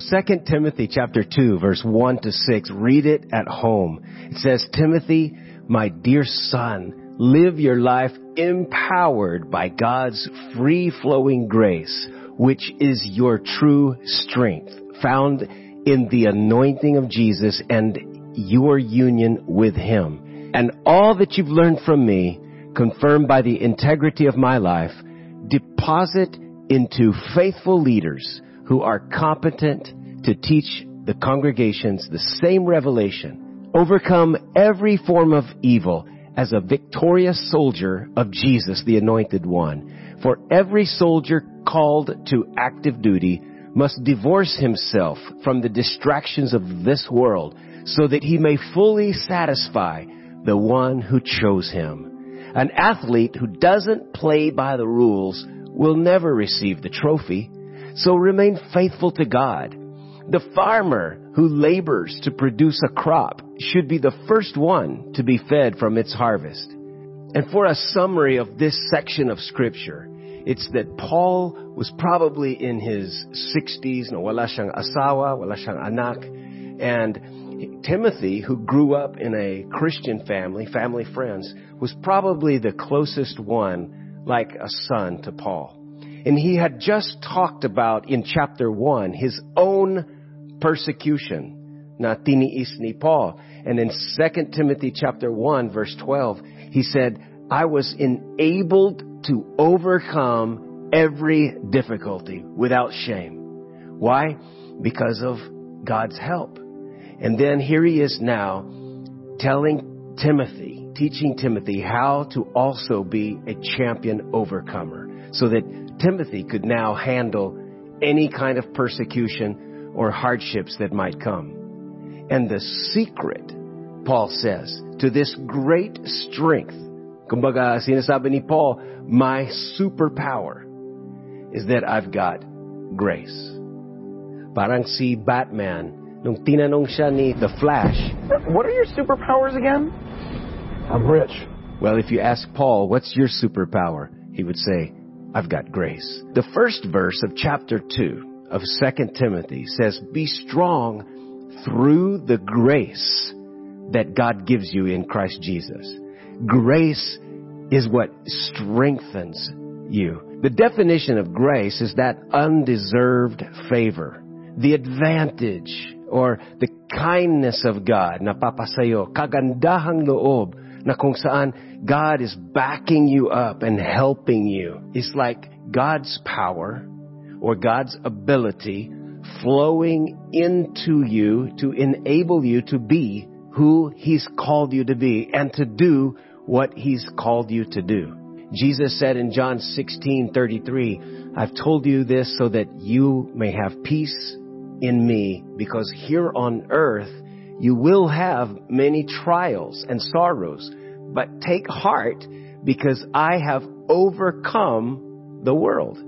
2 Timothy chapter 2 verse 1 to 6. Read it at home. It says, Timothy, my dear son, live your life empowered by God's free flowing grace, which is your true strength found in the anointing of Jesus and your union with Him. And all that you've learned from me, confirmed by the integrity of my life, deposit into faithful leaders who are competent to teach the congregations the same revelation. Overcome every form of evil as a victorious soldier of Jesus, the anointed one. For every soldier called to active duty must divorce himself from the distractions of this world so that he may fully satisfy the one who chose him. An athlete who doesn't play by the rules will never receive the trophy, so remain faithful to God. The farmer who labors to produce a crop should be the first one to be fed from its harvest. And for a summary of this section of scripture, it's that Paul was probably in his 60s, no, asawa, anak, and Timothy, who grew up in a Christian family, family friends, was probably the closest one, like a son to Paul. And he had just talked about in chapter 1 his own persecution, na tiniis ni Paul. And in 2 Timothy chapter 1 verse 12, he said, I was enabled to overcome every difficulty without shame. Why? Because of God's help. And then here he is now telling Timothy, teaching Timothy how to also be a champion overcomer so that Timothy could now handle any kind of persecution or hardships that might come. And the secret, Paul says, to this great strength, kumbaga sinasabi ni Paul, my superpower is that I've got grace. Parang si Batman, nung tinanong siya ni The Flash, What are your superpowers again? I'm rich. well, if you ask Paul, what's your superpower? He would say, I've got grace. The first verse of chapter 2 of 2 Timothy says, Be strong through the grace that God gives you in Christ Jesus. Grace is what strengthens you. The definition of grace is that undeserved favor, the advantage or the kindness of God na papasayo, kagandahang loob na kung saan God is backing you up and helping you. It's like God's power or God's ability flowing into you to enable you to be who He's called you to be and to do what He's called you to do. Jesus said in John 16:33, I've told you this so that you may have peace in me because here on earth you will have many trials and sorrows, but take heart because I have overcome the world.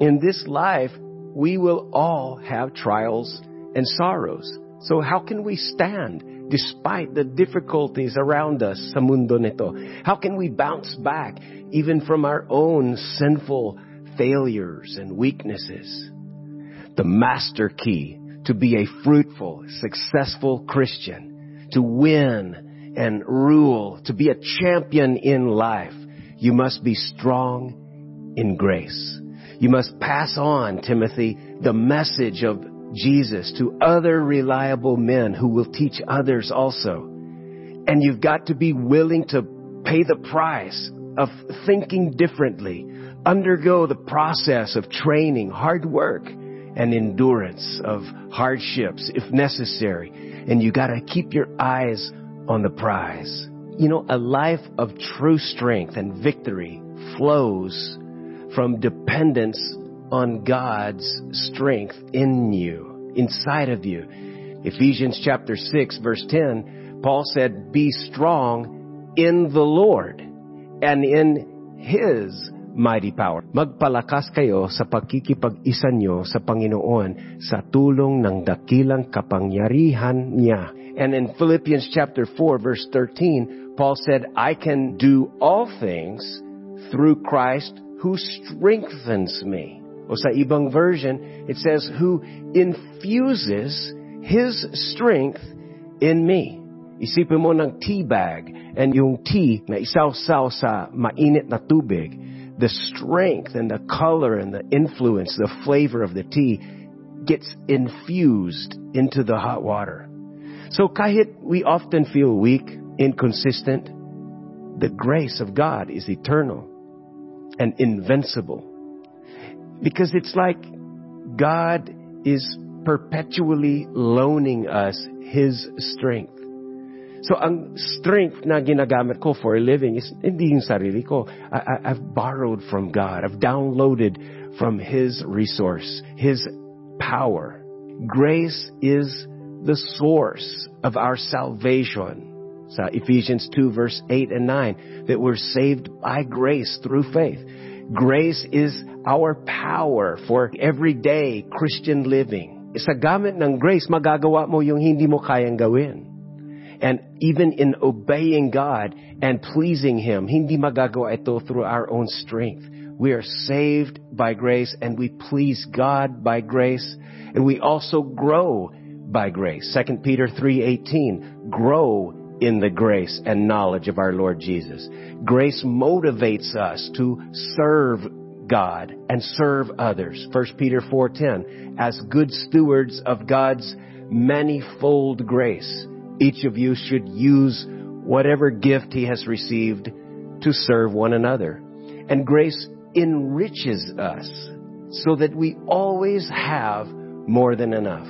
In this life, we will all have trials and sorrows. So how can we stand despite the difficulties around us sa? How can we bounce back even from our own sinful failures and weaknesses? The master key to be a fruitful, successful Christian, to win and rule, to be a champion in life, you must be strong in grace. You must pass on, Timothy, the message of Jesus to other reliable men who will teach others also. And you've got to be willing to pay the price of thinking differently, undergo the process of training, hard work, and endurance of hardships if necessary. And you gotta keep your eyes on the prize. You know, a life of true strength and victory flows from dependence on God's strength in you, inside of you. Ephesians chapter 6 verse 10, Paul said, be strong in the Lord and in His mighty power. Magpalakas kayo sa pagkikipag-isa nyo sa Panginoon sa tulong ng dakilang kapangyarihan niya. And in Philippians chapter 4 verse 13, Paul said, I can do all things through Christ who strengthens me. O sa ibang version, it says, who infuses His strength in me. Isipin mo ng tea bag and yung tea na isaw-saw sa mainit na tubig. The strength and the color and the influence, the flavor of the tea gets infused into the hot water. So kahit we often feel weak, inconsistent, the grace of God is eternal and invincible. Because it's like God is perpetually loaning us His strength. So ang strength na ginagamit ko for a living is hindi yung sarili ko. I, I, I've borrowed from God. I've downloaded from His resource, His power. Grace is the source of our salvation. Sa Ephesians 2 verse 8 and 9, that we're saved by grace through faith. Grace is our power for everyday Christian living. Sa gamit ng grace, magagawa mo yung hindi mo kayang gawin. And even in obeying God and pleasing Him, hindi magagawa ito through our own strength. We are saved by grace and we please God by grace and we also grow by grace. 2 Peter 3:18, grow in the grace and knowledge of our Lord Jesus. Grace motivates us to serve God and serve others. 1 Peter 4:10, as good stewards of God's manifold grace, each of you should use whatever gift he has received to serve one another. And grace enriches us so that we always have more than enough.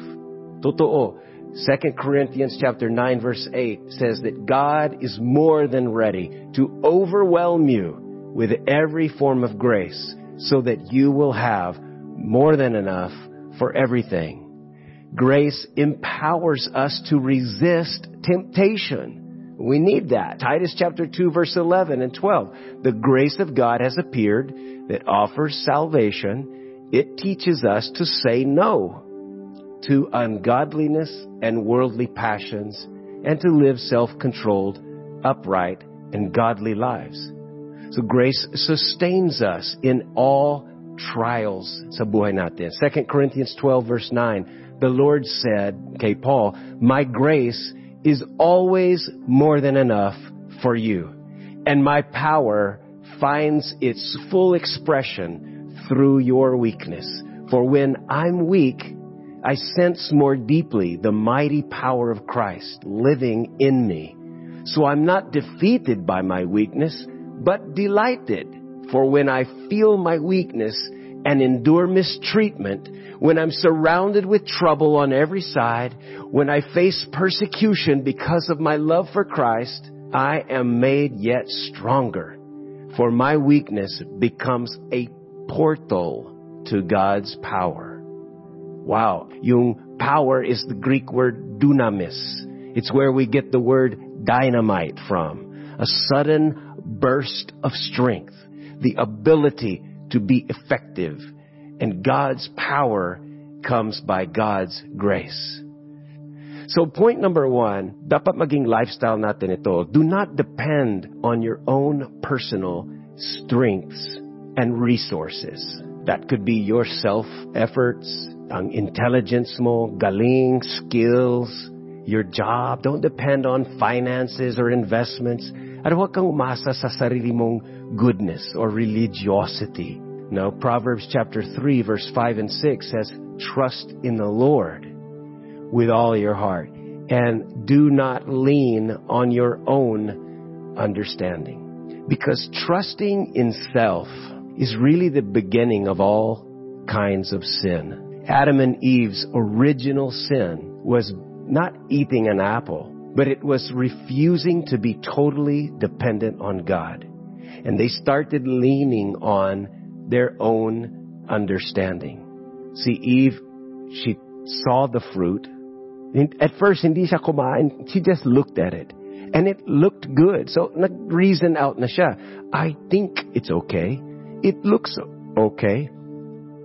Totoo. 2 Corinthians chapter 9 verse 8 says that God is more than ready to overwhelm you with every form of grace so that you will have more than enough for everything. Grace empowers us to resist temptation. We need that. Titus chapter 2 verse 11 and 12. The grace of God has appeared that offers salvation. It teaches us to say no to ungodliness and worldly passions and to live self-controlled, upright, and godly lives. So grace sustains us in all trials sa buhay natin. 2 Corinthians 12 verse 9, the Lord said, okay, Paul, my grace is always more than enough for you. And my power finds its full expression through your weakness. For when I'm weak, I sense more deeply the mighty power of Christ living in me. So I'm not defeated by my weakness, but delighted. For when I feel my weakness and endure mistreatment, when I'm surrounded with trouble on every side, when I face persecution because of my love for Christ, I am made yet stronger. For my weakness becomes a portal to God's power. Wow. Yung power is the Greek word dunamis. It's where we get the word dynamite from. A sudden burst of strength. The ability to be effective. And God's power comes by God's grace. So point number one, dapat maging lifestyle natin ito. Do not depend on your own personal strengths and resources. That could be your self-efforts, ang intelligence mo, galing, skills, your job. Don't depend on finances or investments. At huwag kang umasa sa sarili mong goodness or religiosity. No, Proverbs chapter 3 verse 5 and 6 says, trust in the Lord with all your heart and do not lean on your own understanding. Because trusting in self is really the beginning of all kinds of sin. Adam and Eve's original sin was not eating an apple, but it was refusing to be totally dependent on God. And they started leaning on their own understanding. See, Eve, she saw the fruit. At first, hindi siya kumain. She just looked at it. And it looked good. So, nag-reason out na siya. I think it's okay. It looks okay.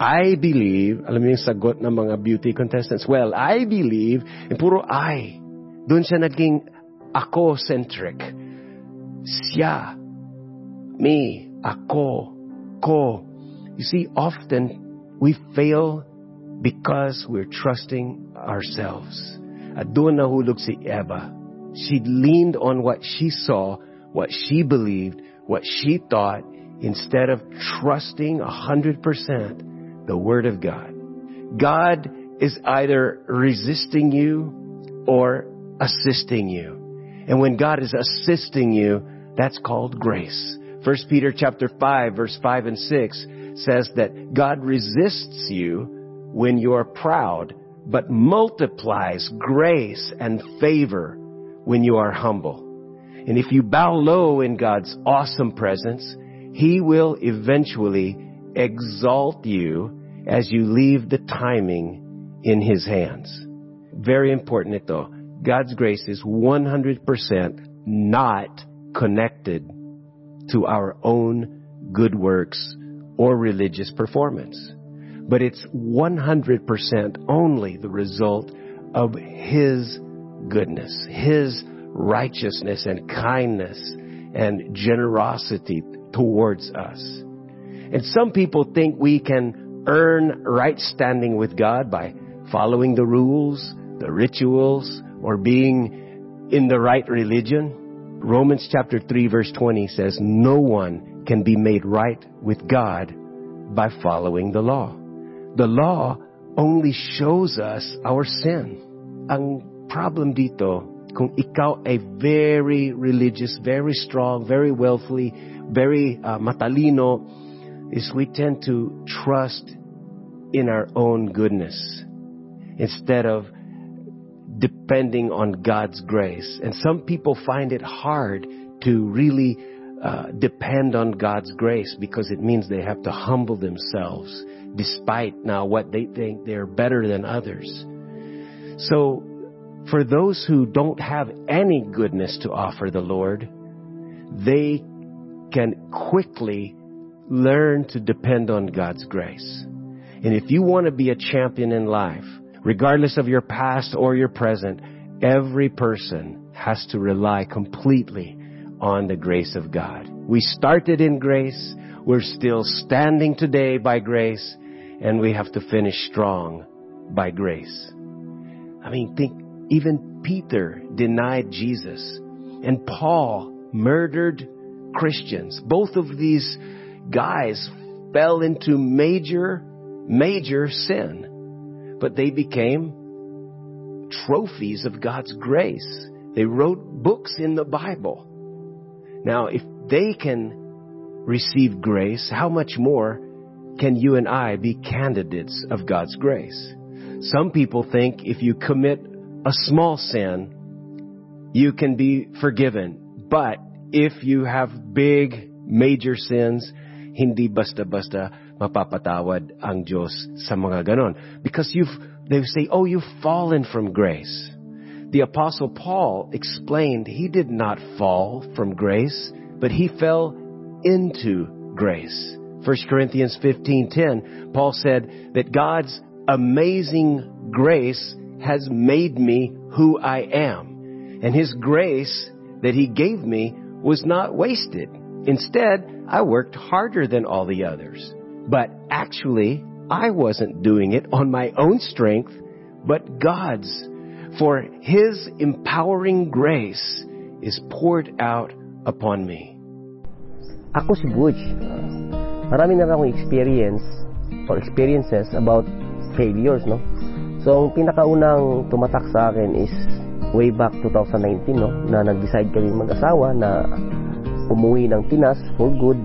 I believe, alam mo yung sagot ng mga beauty contestants, well, I believe, yung puro I. Doon siya naging ako-centric. Siya, me, ako, ko. You see, often we fail because we're trusting ourselves. At doon nahulog si Eva. She leaned on what she saw, what she believed, what she thought, instead of trusting a hundred percent the Word of God. God is either resisting you or assisting you. And when God is assisting you, that's called grace. First Peter chapter 5 verse 5 and 6 says that God resists you when you're proud, but multiplies grace and favor when you are humble. And if you bow low in God's awesome presence, He will eventually exalt you as you leave the timing in His hands. Very important though. God's grace is 100% not connected to our own good works or religious performance. But it's 100% only the result of His goodness, His righteousness and kindness and generosity towards us. And some people think we can earn right standing with God by following the rules, the rituals, or being in the right religion. Romans chapter 3 verse 20 says, no one can be made right with God by following the law. The law only shows us our sin. Ang problem dito, kung ikaw ay very religious, very strong, very wealthy, very uh, matalino, is we tend to trust in our own goodness instead of depending on God's grace. And some people find it hard to really uh, depend on God's grace because it means they have to humble themselves despite now what they think they're better than others. So for those who don't have any goodness to offer the Lord, they can quickly learn to depend on God's grace. And if you want to be a champion in life, regardless of your past or your present, every person has to rely completely on the grace of God. We started in grace. We're still standing today by grace and we have to finish strong by grace. I mean, think even Peter denied Jesus and Paul murdered Christians. Both of these guys fell into major, major sin, but they became trophies of God's grace. They wrote books in the Bible. Now, if they can receive grace, how much more can you and I be candidates of God's grace? Some people think if you commit a small sin, you can be forgiven. But if you have big, major sins, hindi basta-basta mapapatawad ang Diyos sa mga ganon. Because you've, they say, oh, you've fallen from grace. The apostle Paul explained he did not fall from grace, but he fell into grace. 1 Corinthians 15:10, Paul said that God's amazing grace has made me who I am. And his grace that he gave me was not wasted. Instead, I worked harder than all the others. But actually, I wasn't doing it on my own strength, but God's. For his empowering grace is poured out upon me. Ako si Butch. marami na akong experience or experiences about failures, no? So, ang pinakaunang tumatak sa akin is way back 2019, no? Na nag-decide kami mag-asawa na umuwi ng Pinas for good.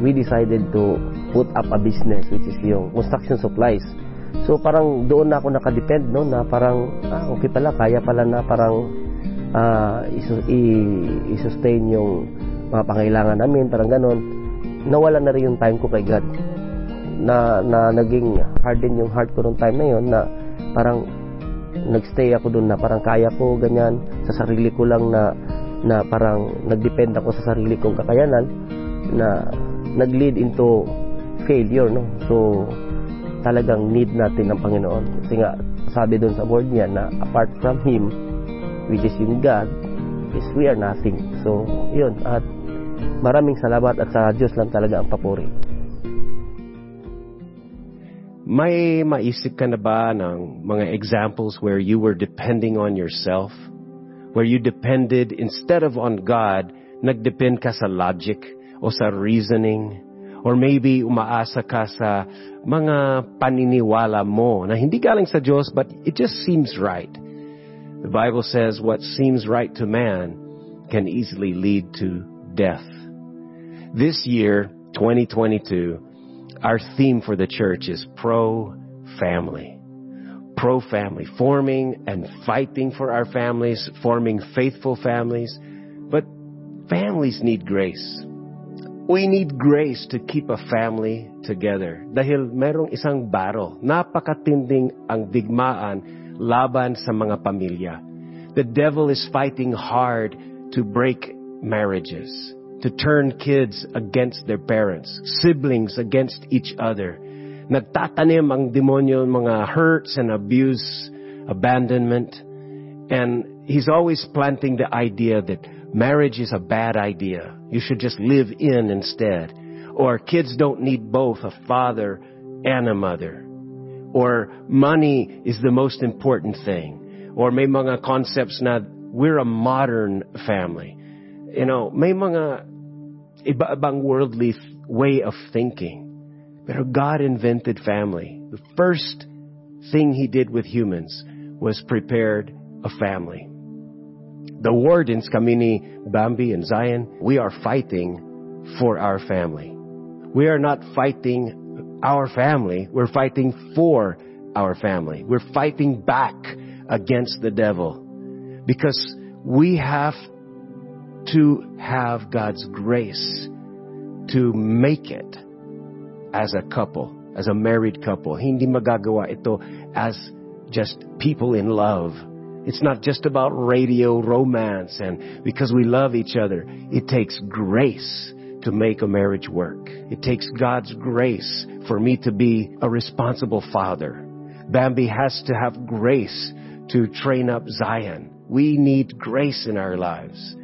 We decided to put up a business which is yung construction supplies. So, parang doon na ako nakadepend, no? Na parang, ah, okay pala, kaya pala na parang uh, i-sustain yung mga pangailangan namin, parang ganon nawala na rin yung time ko kay God. Na, na naging harden yung heart ko nung time na yon na parang nagstay ako doon na parang kaya ko ganyan sa sarili ko lang na na parang nagdepend ako sa sarili kong kakayanan na nag-lead into failure no so talagang need natin ng Panginoon kasi nga sabi doon sa word niya na apart from Him which is in God is we are nothing so yun at Maraming salamat at sa Diyos lang talaga ang papuri. May maisip ka na ba ng mga examples where you were depending on yourself? Where you depended, instead of on God, nagdepend ka sa logic o sa reasoning? Or maybe umaasa ka sa mga paniniwala mo na hindi galing sa Diyos but it just seems right. The Bible says what seems right to man can easily lead to death. This year, 2022, our theme for the church is pro-family. Pro-family, forming and fighting for our families, forming faithful families. But families need grace. We need grace to keep a family together. Dahil merong isang battle, napakatinding ang digmaan laban sa mga pamilya. The devil is fighting hard to break marriages, to turn kids against their parents, siblings against each other. Nagtatanim ang demonyo mga hurts and abuse, abandonment, and he's always planting the idea that marriage is a bad idea. You should just live in instead. Or kids don't need both a father and a mother. Or money is the most important thing. Or may mga concepts na we're a modern family. You know, may mga iba-ibang worldly way of thinking. Pero God invented family. The first thing He did with humans was prepared a family. The wardens, ni Bambi and Zion, we are fighting for our family. We are not fighting our family, we're fighting for our family. We're fighting back against the devil because we have to have God's grace to make it as a couple, as a married couple. Hindi magagawa ito as just people in love. It's not just about radio romance and because we love each other. It takes grace to make a marriage work. It takes God's grace for me to be a responsible father. Bambi has to have grace to train up Zion. We need grace in our lives.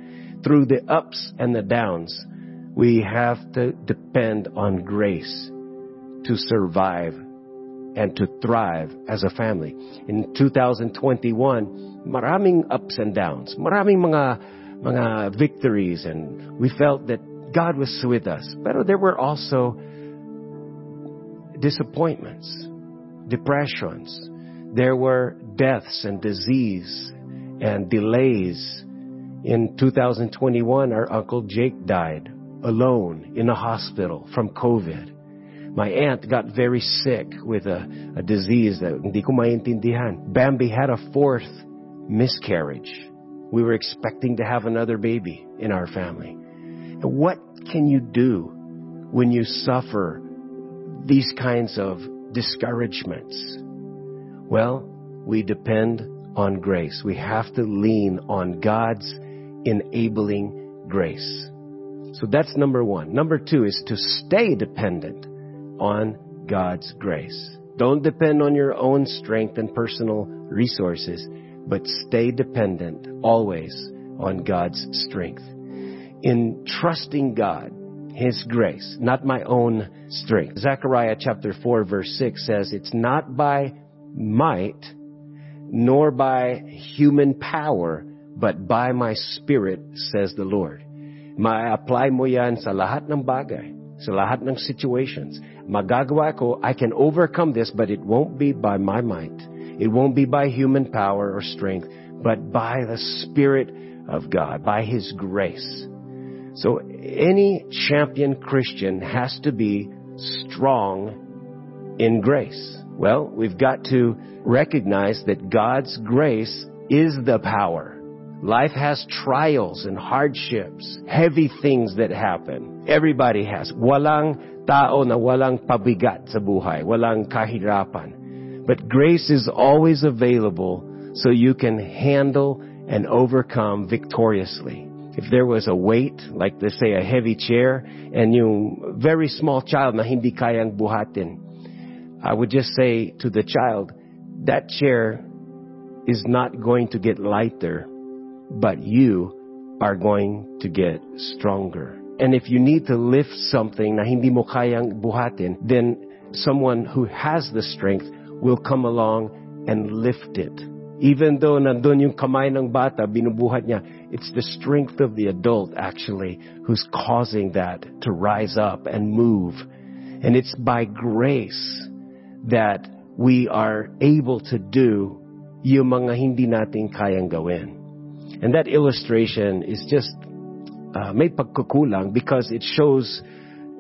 Through the ups and the downs, we have to depend on grace to survive and to thrive as a family. In 2021, maraming ups and downs, maraming mga mga victories and we felt that God was with us. But there were also disappointments, depressions. There were deaths and disease and delays. In 2021, our Uncle Jake died alone in a hospital from COVID. My aunt got very sick with a, a disease that hindi ko maintindihan. Bambi had a fourth miscarriage. We were expecting to have another baby in our family. And what can you do when you suffer these kinds of discouragements? Well, we depend on grace. We have to lean on God's enabling grace. So that's number one. Number two is to stay dependent on God's grace. Don't depend on your own strength and personal resources, but stay dependent always on God's strength. In trusting God, His grace, not my own strength. Zechariah chapter 4 verse 6 says, It's not by might, nor by human power, but by my spirit, says the Lord. Ma-apply mo yan sa lahat ng bagay, sa lahat ng situations. Magagawa ko, I can overcome this, but it won't be by my might. It won't be by human power or strength, but by the Spirit of God, by His grace. So any champion Christian has to be strong in grace. Well, we've got to recognize that God's grace is the power. Life has trials and hardships, heavy things that happen. Everybody has. Walang tao na walang pabigat sa buhay, walang kahirapan. But grace is always available so you can handle and overcome victoriously. If there was a weight, like let's say a heavy chair, and yung very small child na hindi kayang buhatin, I would just say to the child, that chair is not going to get lighter, but you are going to get stronger. And if you need to lift something na hindi mo kayang buhatin, then someone who has the strength will come along and lift it. Even though nandun yung kamay ng bata, binubuhat niya, it's the strength of the adult actually who's causing that to rise up and move. And it's by grace that we are able to do yung mga hindi natin kayang gawin. And that illustration is just uh, may pagkukulang because it shows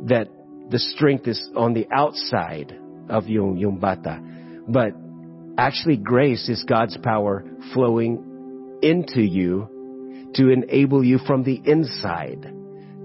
that the strength is on the outside of yung, yung bata. But actually grace is God's power flowing into you to enable you from the inside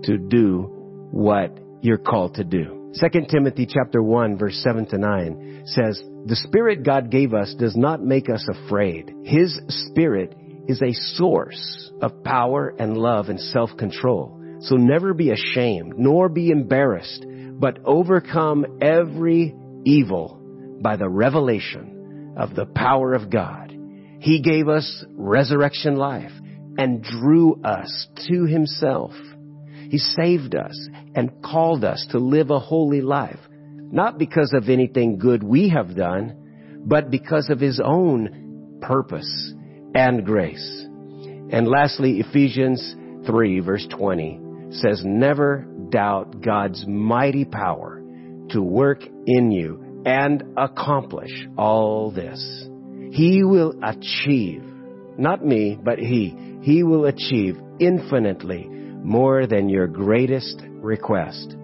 to do what you're called to do. 2 Timothy chapter 1 verse 7 to 9 says, The Spirit God gave us does not make us afraid. His Spirit is a source of power and love and self-control. So never be ashamed, nor be embarrassed, but overcome every evil by the revelation of the power of God. He gave us resurrection life and drew us to Himself. He saved us and called us to live a holy life, not because of anything good we have done, but because of His own purpose and grace. And lastly, Ephesians 3 verse 20 says, never doubt God's mighty power to work in you and accomplish all this. He will achieve, not me, but He, He will achieve infinitely more than your greatest request,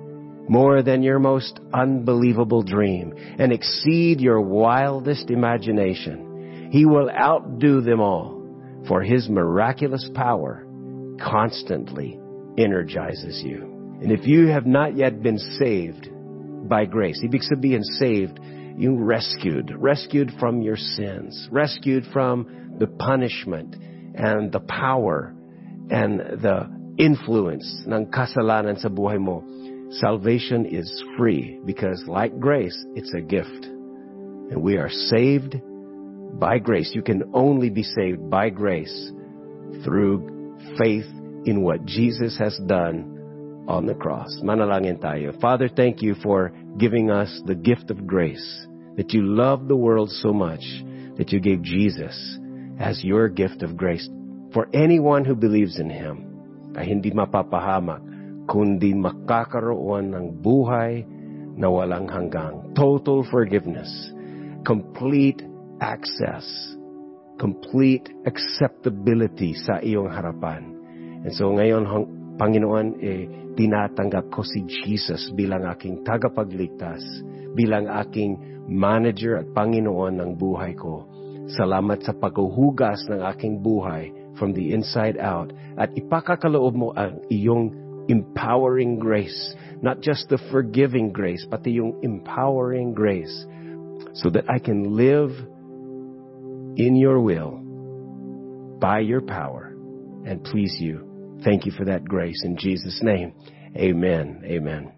more than your most unbelievable dream, and exceed your wildest imagination. He will outdo them all, for His miraculous power constantly energizes you. And if you have not yet been saved by grace, ibig sabihin saved, you rescued, rescued from your sins, rescued from the punishment and the power and the influence ng kasalanan sa buhay mo. Salvation is free because like grace, it's a gift. And we are saved by grace. You can only be saved by grace through faith in what Jesus has done on the cross. Manalangin tayo. Father, thank you for giving us the gift of grace, that you love the world so much that you gave Jesus as your gift of grace for anyone who believes in Him. Ay hindi mapapahamak, kundi makakaroon ng buhay na walang hanggang. Total forgiveness, complete access, complete acceptability sa iyong harapan. And so ngayon, Panginoon, eh, tinatanggap ko si Jesus bilang aking tagapagligtas, bilang aking manager at Panginoon ng buhay ko. Salamat sa paghuhugas ng aking buhay from the inside out at ipakakaloob mo ang iyong empowering grace, not just the forgiving grace, pati yung empowering grace so that I can live in your will by your power and please you. Thank you for that grace in Jesus' name. Amen. Amen.